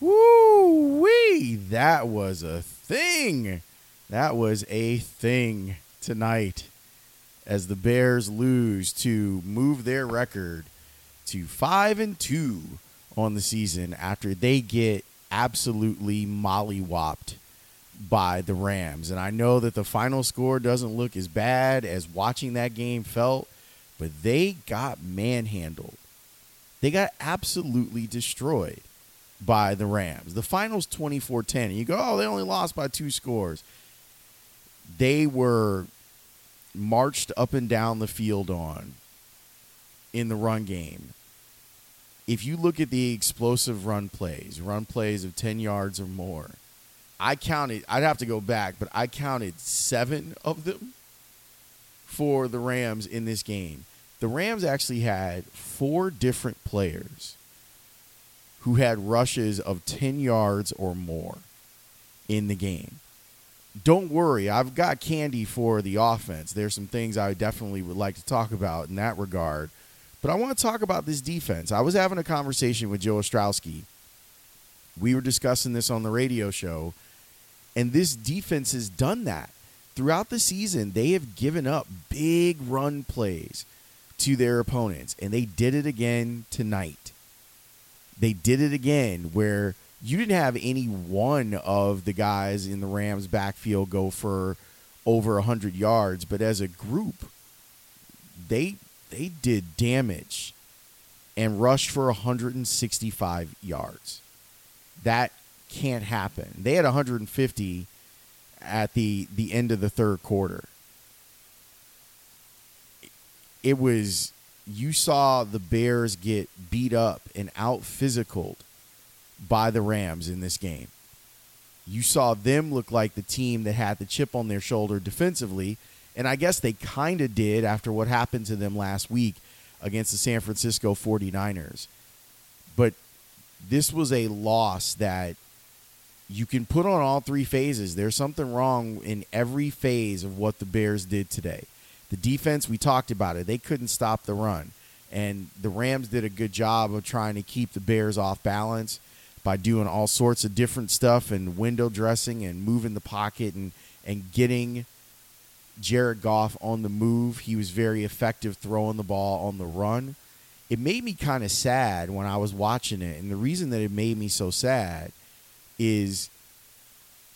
Woo wee! That was a thing. That was a thing tonight as the Bears lose to move their record to five and two on the season after they get absolutely mollywopped by the Rams. And I know that the final score doesn't look as bad as watching that game felt, but they got manhandled. They got absolutely destroyed by the Rams. The finals 24 10. You go, oh, they only lost by two scores. They were marched up and down the field on in the run game. If you look at the explosive run plays, run plays of 10 yards or more, I counted, I'd have to go back, but I counted seven of them for the Rams in this game. The Rams actually had four different players who had rushes of 10 yards or more in the game. Don't worry, I've got candy for the offense. There's some things I definitely would like to talk about in that regard. But I want to talk about this defense. I was having a conversation with Joe Ostrowski. We were discussing this on the radio show, and this defense has done that. Throughout the season, they have given up big run plays to their opponents, and they did it again tonight. They did it again where you didn't have any one of the guys in the Rams backfield go for over 100 yards, but as a group, they they did damage and rushed for 165 yards. That can't happen. They had 150 at the the end of the third quarter. It was you saw the Bears get beat up and out physicaled by the Rams in this game. You saw them look like the team that had the chip on their shoulder defensively, and I guess they kind of did after what happened to them last week against the San Francisco 49ers. But this was a loss that you can put on all three phases. There's something wrong in every phase of what the Bears did today. The defense, we talked about it. They couldn't stop the run. And the Rams did a good job of trying to keep the Bears off balance by doing all sorts of different stuff and window dressing and moving the pocket and, and getting Jared Goff on the move. He was very effective throwing the ball on the run. It made me kind of sad when I was watching it. And the reason that it made me so sad is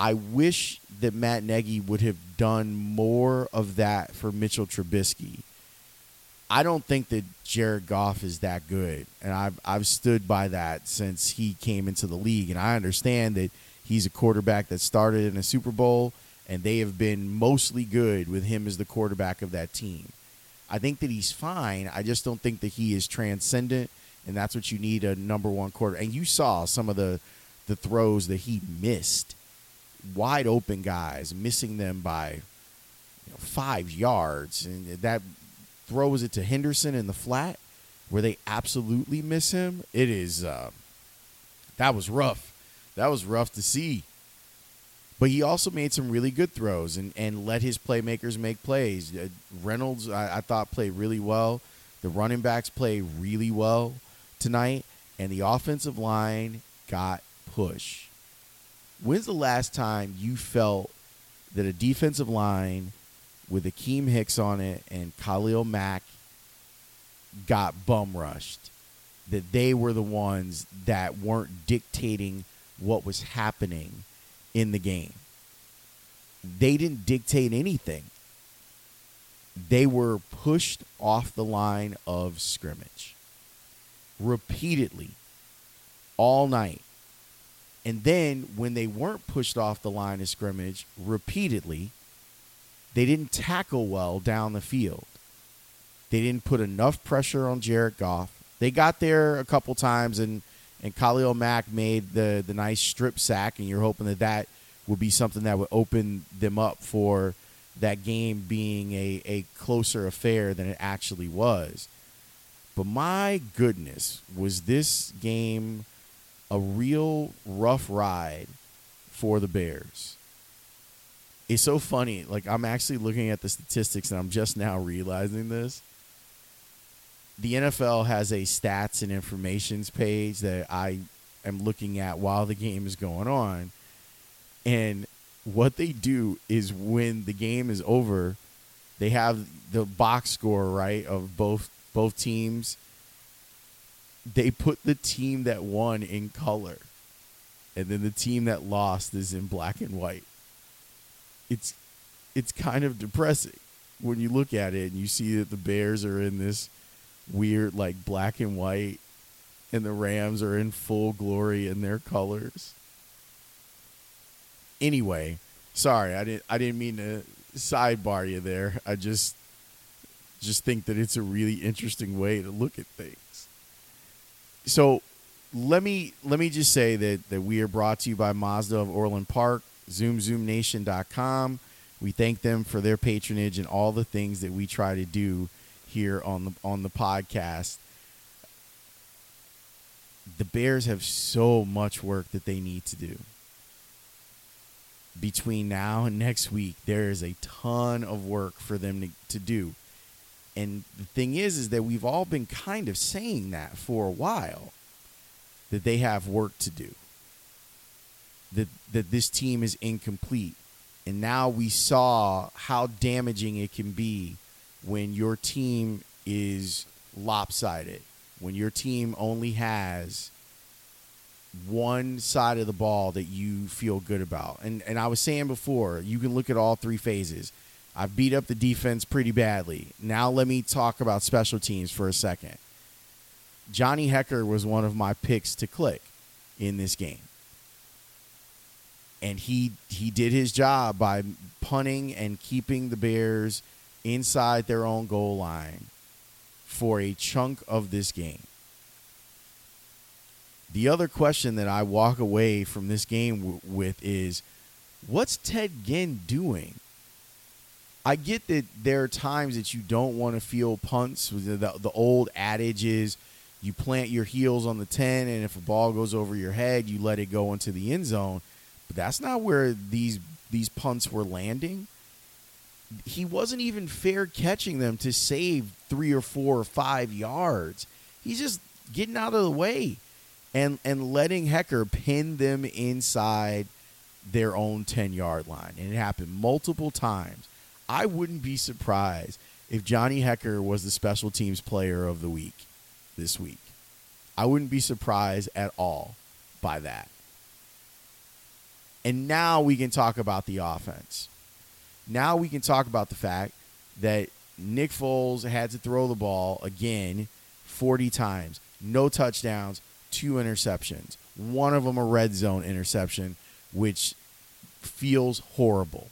I wish that Matt Nagy would have done more of that for Mitchell Trubisky. I don't think that Jared Goff is that good, and I've I've stood by that since he came into the league, and I understand that he's a quarterback that started in a Super Bowl, and they have been mostly good with him as the quarterback of that team. I think that he's fine. I just don't think that he is transcendent, and that's what you need a number one quarter. And you saw some of the the throws that he missed, wide open guys missing them by you know, five yards, and that throws it to Henderson in the flat where they absolutely miss him. It is uh, that was rough. That was rough to see. But he also made some really good throws and, and let his playmakers make plays. Uh, Reynolds, I, I thought, played really well. The running backs played really well tonight, and the offensive line got push. When's the last time you felt that a defensive line with Akiem Hicks on it and Khalil Mack got bum rushed? That they were the ones that weren't dictating what was happening in the game. They didn't dictate anything. They were pushed off the line of scrimmage repeatedly all night. And then when they weren't pushed off the line of scrimmage repeatedly, they didn't tackle well down the field. They didn't put enough pressure on Jared Goff. They got there a couple times and and Khalil Mack made the the nice strip sack, and you're hoping that that would be something that would open them up for that game being a, a closer affair than it actually was. But my goodness, was this game a real rough ride for the Bears? It's so funny. Like, I'm actually looking at the statistics and I'm just now realizing this. The NFL has a stats and informations page that I am looking at while the game is going on. And what they do is when the game is over, they have the box score, right, of both both teams. They put the team that won in color. And then the team that lost is in black and white. It's it's kind of depressing when you look at it and you see that the Bears are in this weird like black and white and the Rams are in full glory in their colors. Anyway, sorry, I didn't I didn't mean to sidebar you there. I just just think that it's a really interesting way to look at things. So let me let me just say that that we are brought to you by Mazda of Orland Park, ZoomZoomNation.com. We thank them for their patronage and all the things that we try to do here on the on the podcast. The Bears have so much work that they need to do. Between now and next week, there is a ton of work for them to, to do. And the thing is, is that we've all been kind of saying that for a while that they have work to do. That that this team is incomplete. And now we saw how damaging it can be when your team is lopsided, when your team only has one side of the ball that you feel good about. And and I was saying before, you can look at all three phases. I've beat up the defense pretty badly. Now let me talk about special teams for a second. Johnny Hekker was one of my picks to click in this game. And he he did his job by punting and keeping the Bears inside their own goal line for a chunk of this game. The other question that I walk away from this game w- with is what's Ted Ginn doing? I get that there are times that you don't want to feel punts. The, the, the, old adage is you plant your heels on the 10, and if a ball goes over your head, you let it go into the end zone. But that's not where these these punts were landing. He wasn't even fair catching them to save three or four or five yards. He's just getting out of the way and and letting Hekker pin them inside their own 10 yard line. And it happened multiple times. I wouldn't be surprised if Johnny Hekker was the special teams player of the week this week. I wouldn't be surprised at all by that. And now we can talk about the offense. Now we can talk about the fact that Nick Foles had to throw the ball again 40 times, no touchdowns, two interceptions. One of them a red zone interception, which feels horrible.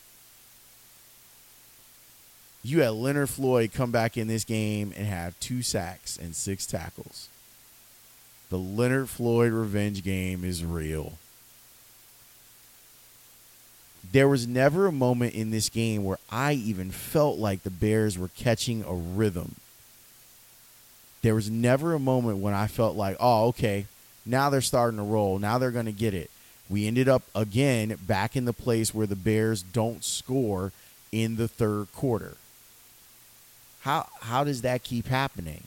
You had Leonard Floyd come back in this game and have two sacks and six tackles. The Leonard Floyd revenge game is real. There was never a moment in this game where I even felt like the Bears were catching a rhythm. There was never a moment when I felt like, oh, okay, now they're starting to roll. Now they're going to get it. We ended up again back in the place where the Bears don't score in the third quarter. How how does that keep happening?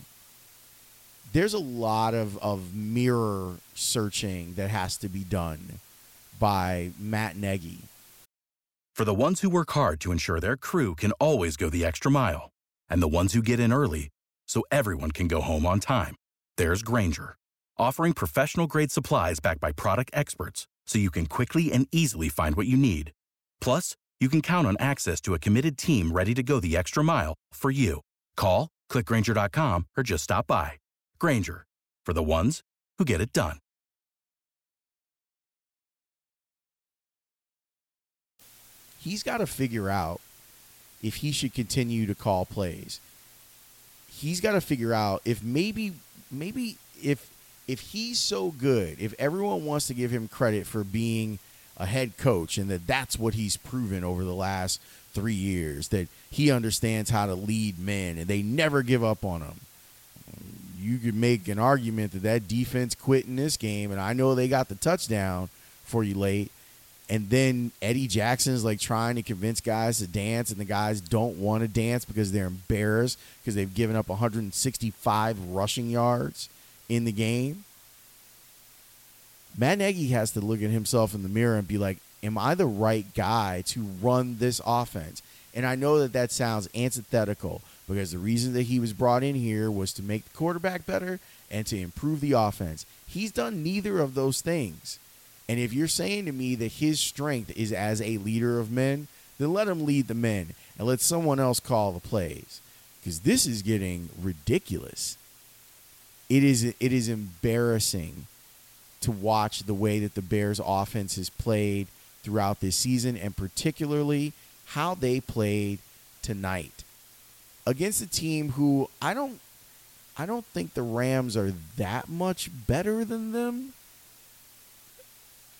There's a lot of, of mirror searching that has to be done by Matt Nagy. For the ones who work hard to ensure their crew can always go the extra mile, and the ones who get in early so everyone can go home on time, there's Grainger, offering professional grade supplies backed by product experts so you can quickly and easily find what you need. Plus, you can count on access to a committed team ready to go the extra mile for you. Call, clickgrainger.com, or just stop by. Grainger, for the ones who get it done. He's got to figure out if he should continue to call plays. He's got to figure out if maybe maybe if if he's so good, if everyone wants to give him credit for being a head coach and that that's what he's proven over the last three years, that he understands how to lead men and they never give up on him. You could make an argument that that defense quit in this game, and I know they got the touchdown for you late. And then Eddie Jackson's like trying to convince guys to dance, and the guys don't want to dance because they're embarrassed because they've given up 165 rushing yards in the game. Matt Nagy has to look at himself in the mirror and be like, Am I the right guy to run this offense? And I know that that sounds antithetical because the reason that he was brought in here was to make the quarterback better and to improve the offense. He's done neither of those things. And if you're saying to me that his strength is as a leader of men, then let him lead the men and let someone else call the plays. Because this is getting ridiculous. It is it is embarrassing to watch the way that the Bears offense has played throughout this season and particularly how they played tonight against a team who I don't I don't think the Rams are that much better than them.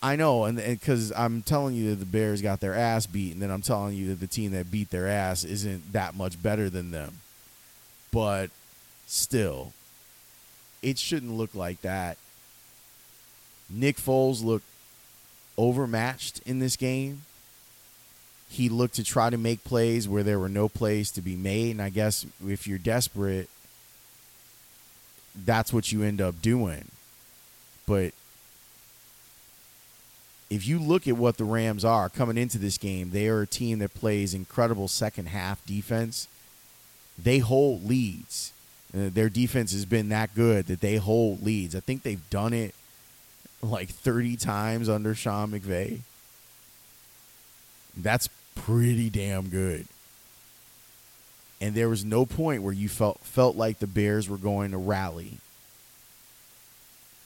I know, and because I'm telling you that the Bears got their ass beat, and then I'm telling you that the team that beat their ass isn't that much better than them. But still, it shouldn't look like that. Nick Foles looked overmatched in this game. He looked to try to make plays where there were no plays to be made, and I guess if you're desperate, that's what you end up doing. But if you look at what the Rams are coming into this game, they are a team that plays incredible second half defense. They hold leads. Uh, their defense has been that good that they hold leads. I think they've done it like 30 times under Sean McVay. That's pretty damn good. And there was no point where you felt felt like the Bears were going to rally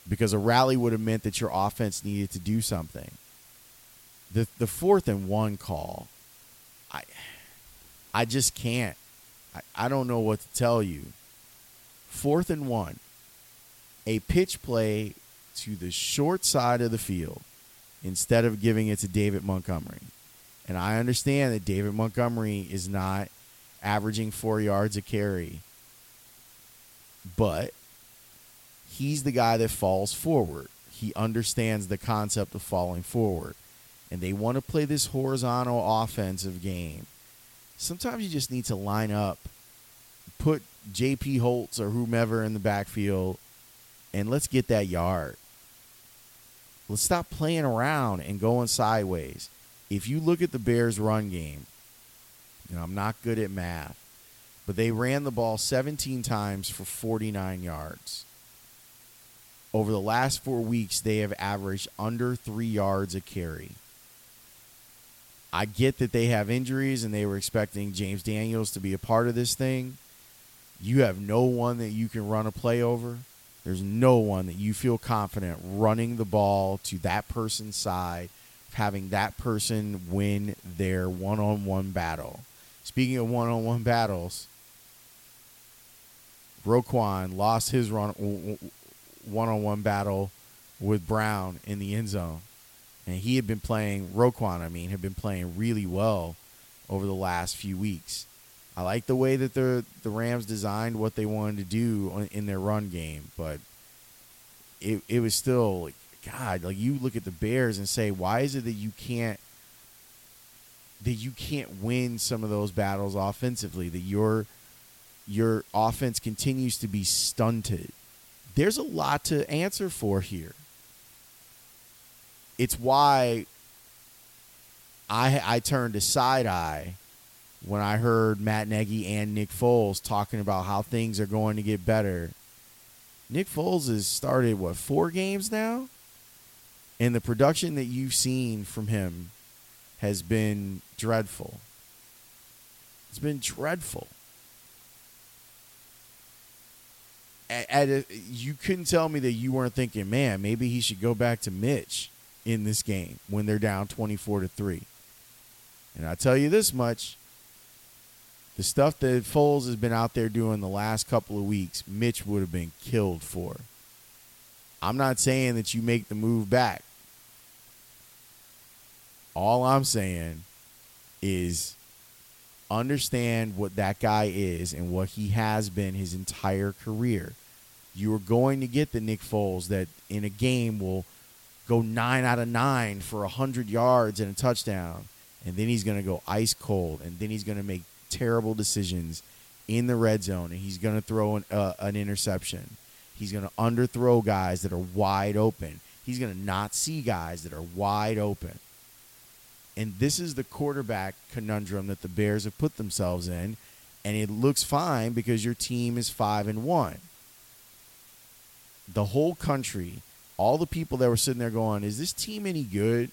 because a rally would have meant that your offense needed to do something. The the fourth and one call, I I just can't. I, I don't know what to tell you. Fourth and one, a pitch play to the short side of the field instead of giving it to David Montgomery. And I understand that David Montgomery is not averaging four yards a carry, but he's the guy that falls forward. He understands the concept of falling forward. And they want to play this horizontal offensive game. Sometimes you just need to line up, put JP Holtz or whomever in the backfield, and let's get that yard. Let's stop playing around and going sideways. If you look at the Bears' run game, you know, I'm not good at math, but they ran the ball 17 times for 49 yards over the last four weeks, they have averaged under three yards a carry. I get that they have injuries and they were expecting James Daniels to be a part of this thing. You have no one that you can run a play over. There's no one that you feel confident running the ball to that person's side, having that person win their one on one battle. Speaking of one on one battles, Roquan lost his run one on one battle with Brown in the end zone. And he had been playing, Roquan, I mean, had been playing really well over the last few weeks. I like the way that the the Rams designed what they wanted to do in their run game, but it it was still like God. Like you look at the Bears and say, why is it that you can't that you can't win some of those battles offensively? That your your offense continues to be stunted there's a lot to answer for here. It's why I I turned a side eye when I heard Matt Nagy and Nick Foles talking about how things are going to get better. Nick Foles has started what four games now, and the production that you've seen from him has been dreadful. It's been dreadful. at a, you couldn't tell me that you weren't thinking, man, maybe he should go back to Mitch in this game when they're down 24 to 3. And I tell you this much, the stuff that Foles has been out there doing the last couple of weeks, Mitch would have been killed for. I'm not saying that you make the move back. All I'm saying is understand what that guy is and what he has been his entire career. You are going to get the Nick Foles that in a game will go nine out of nine for 100 yards and a touchdown. And then he's going to go ice cold. And then he's going to make terrible decisions in the red zone. And he's going to throw an, uh, an interception. He's going to underthrow guys that are wide open. He's going to not see guys that are wide open. And this is the quarterback conundrum that the Bears have put themselves in. And it looks fine because your team is 5 and 1. The whole country, all the people that were sitting there going, is this team any good?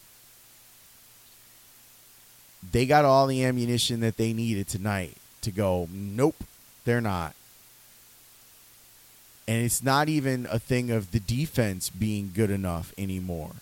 They got all the ammunition that they needed tonight to go, nope, they're not. And it's not even a thing of the defense being good enough anymore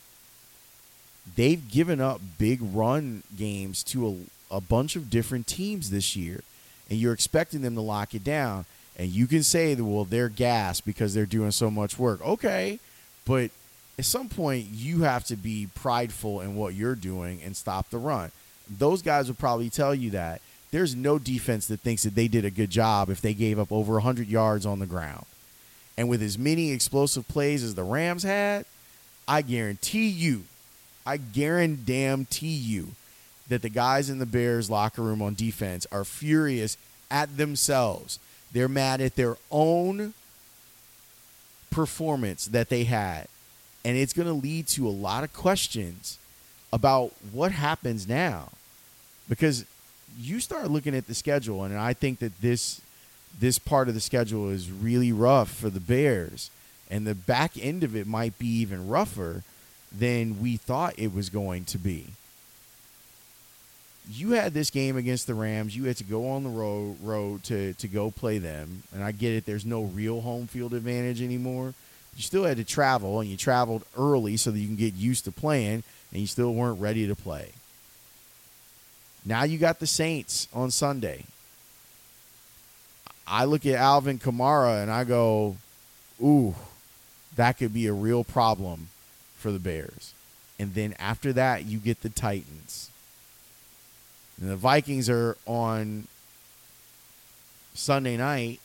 they've given up big run games to a, a bunch of different teams this year, and you're expecting them to lock it down. And you can say that, well, they're gas because they're doing so much work. Okay, but at some point, you have to be prideful in what you're doing and stop the run. Those guys will probably tell you that. There's no defense that thinks that they did a good job if they gave up over 100 yards on the ground. And with as many explosive plays as the Rams had, I guarantee you I guarantee you that the guys in the Bears locker room on defense are furious at themselves. They're mad at their own performance that they had. And it's going to lead to a lot of questions about what happens now. Because you start looking at the schedule and I think that this this part of the schedule is really rough for the Bears and the back end of it might be even rougher than we thought it was going to be. You had this game against the Rams. You had to go on the road road to to go play them, and I get it. There's no real home field advantage anymore. You still had to travel, and you traveled early so that you can get used to playing, and you still weren't ready to play. Now you got the Saints on Sunday. I look at Alvin Kamara and I go, "Ooh, that could be a real problem for the Bears. And then after that, you get the Titans. And the Vikings are on Sunday night,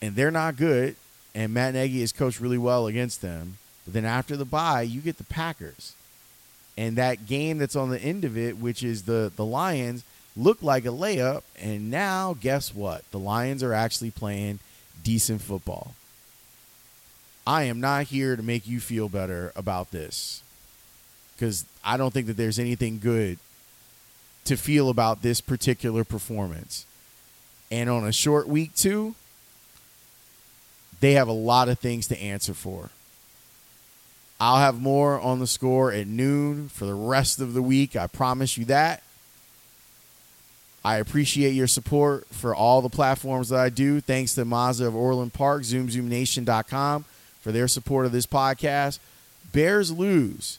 and they're not good. And Matt Nagy has coached really well against them. But then after the bye, you get the Packers. And that game that's on the end of it, which is the, the Lions, looked like a layup. And now, guess what? The Lions are actually playing decent football. I am not here to make you feel better about this because I don't think that there's anything good to feel about this particular performance. And on a short week, too, they have a lot of things to answer for. I'll have more on the score at noon for the rest of the week. I promise you that. I appreciate your support for all the platforms that I do. Thanks to Mazda of Orland Park, ZoomZoomNation.com for their support of this podcast. Bears lose.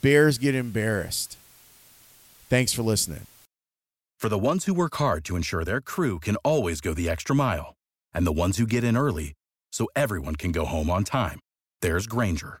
Bears get embarrassed. Thanks for listening. For the ones who work hard to ensure their crew can always go the extra mile, and the ones who get in early so everyone can go home on time, there's Grainger,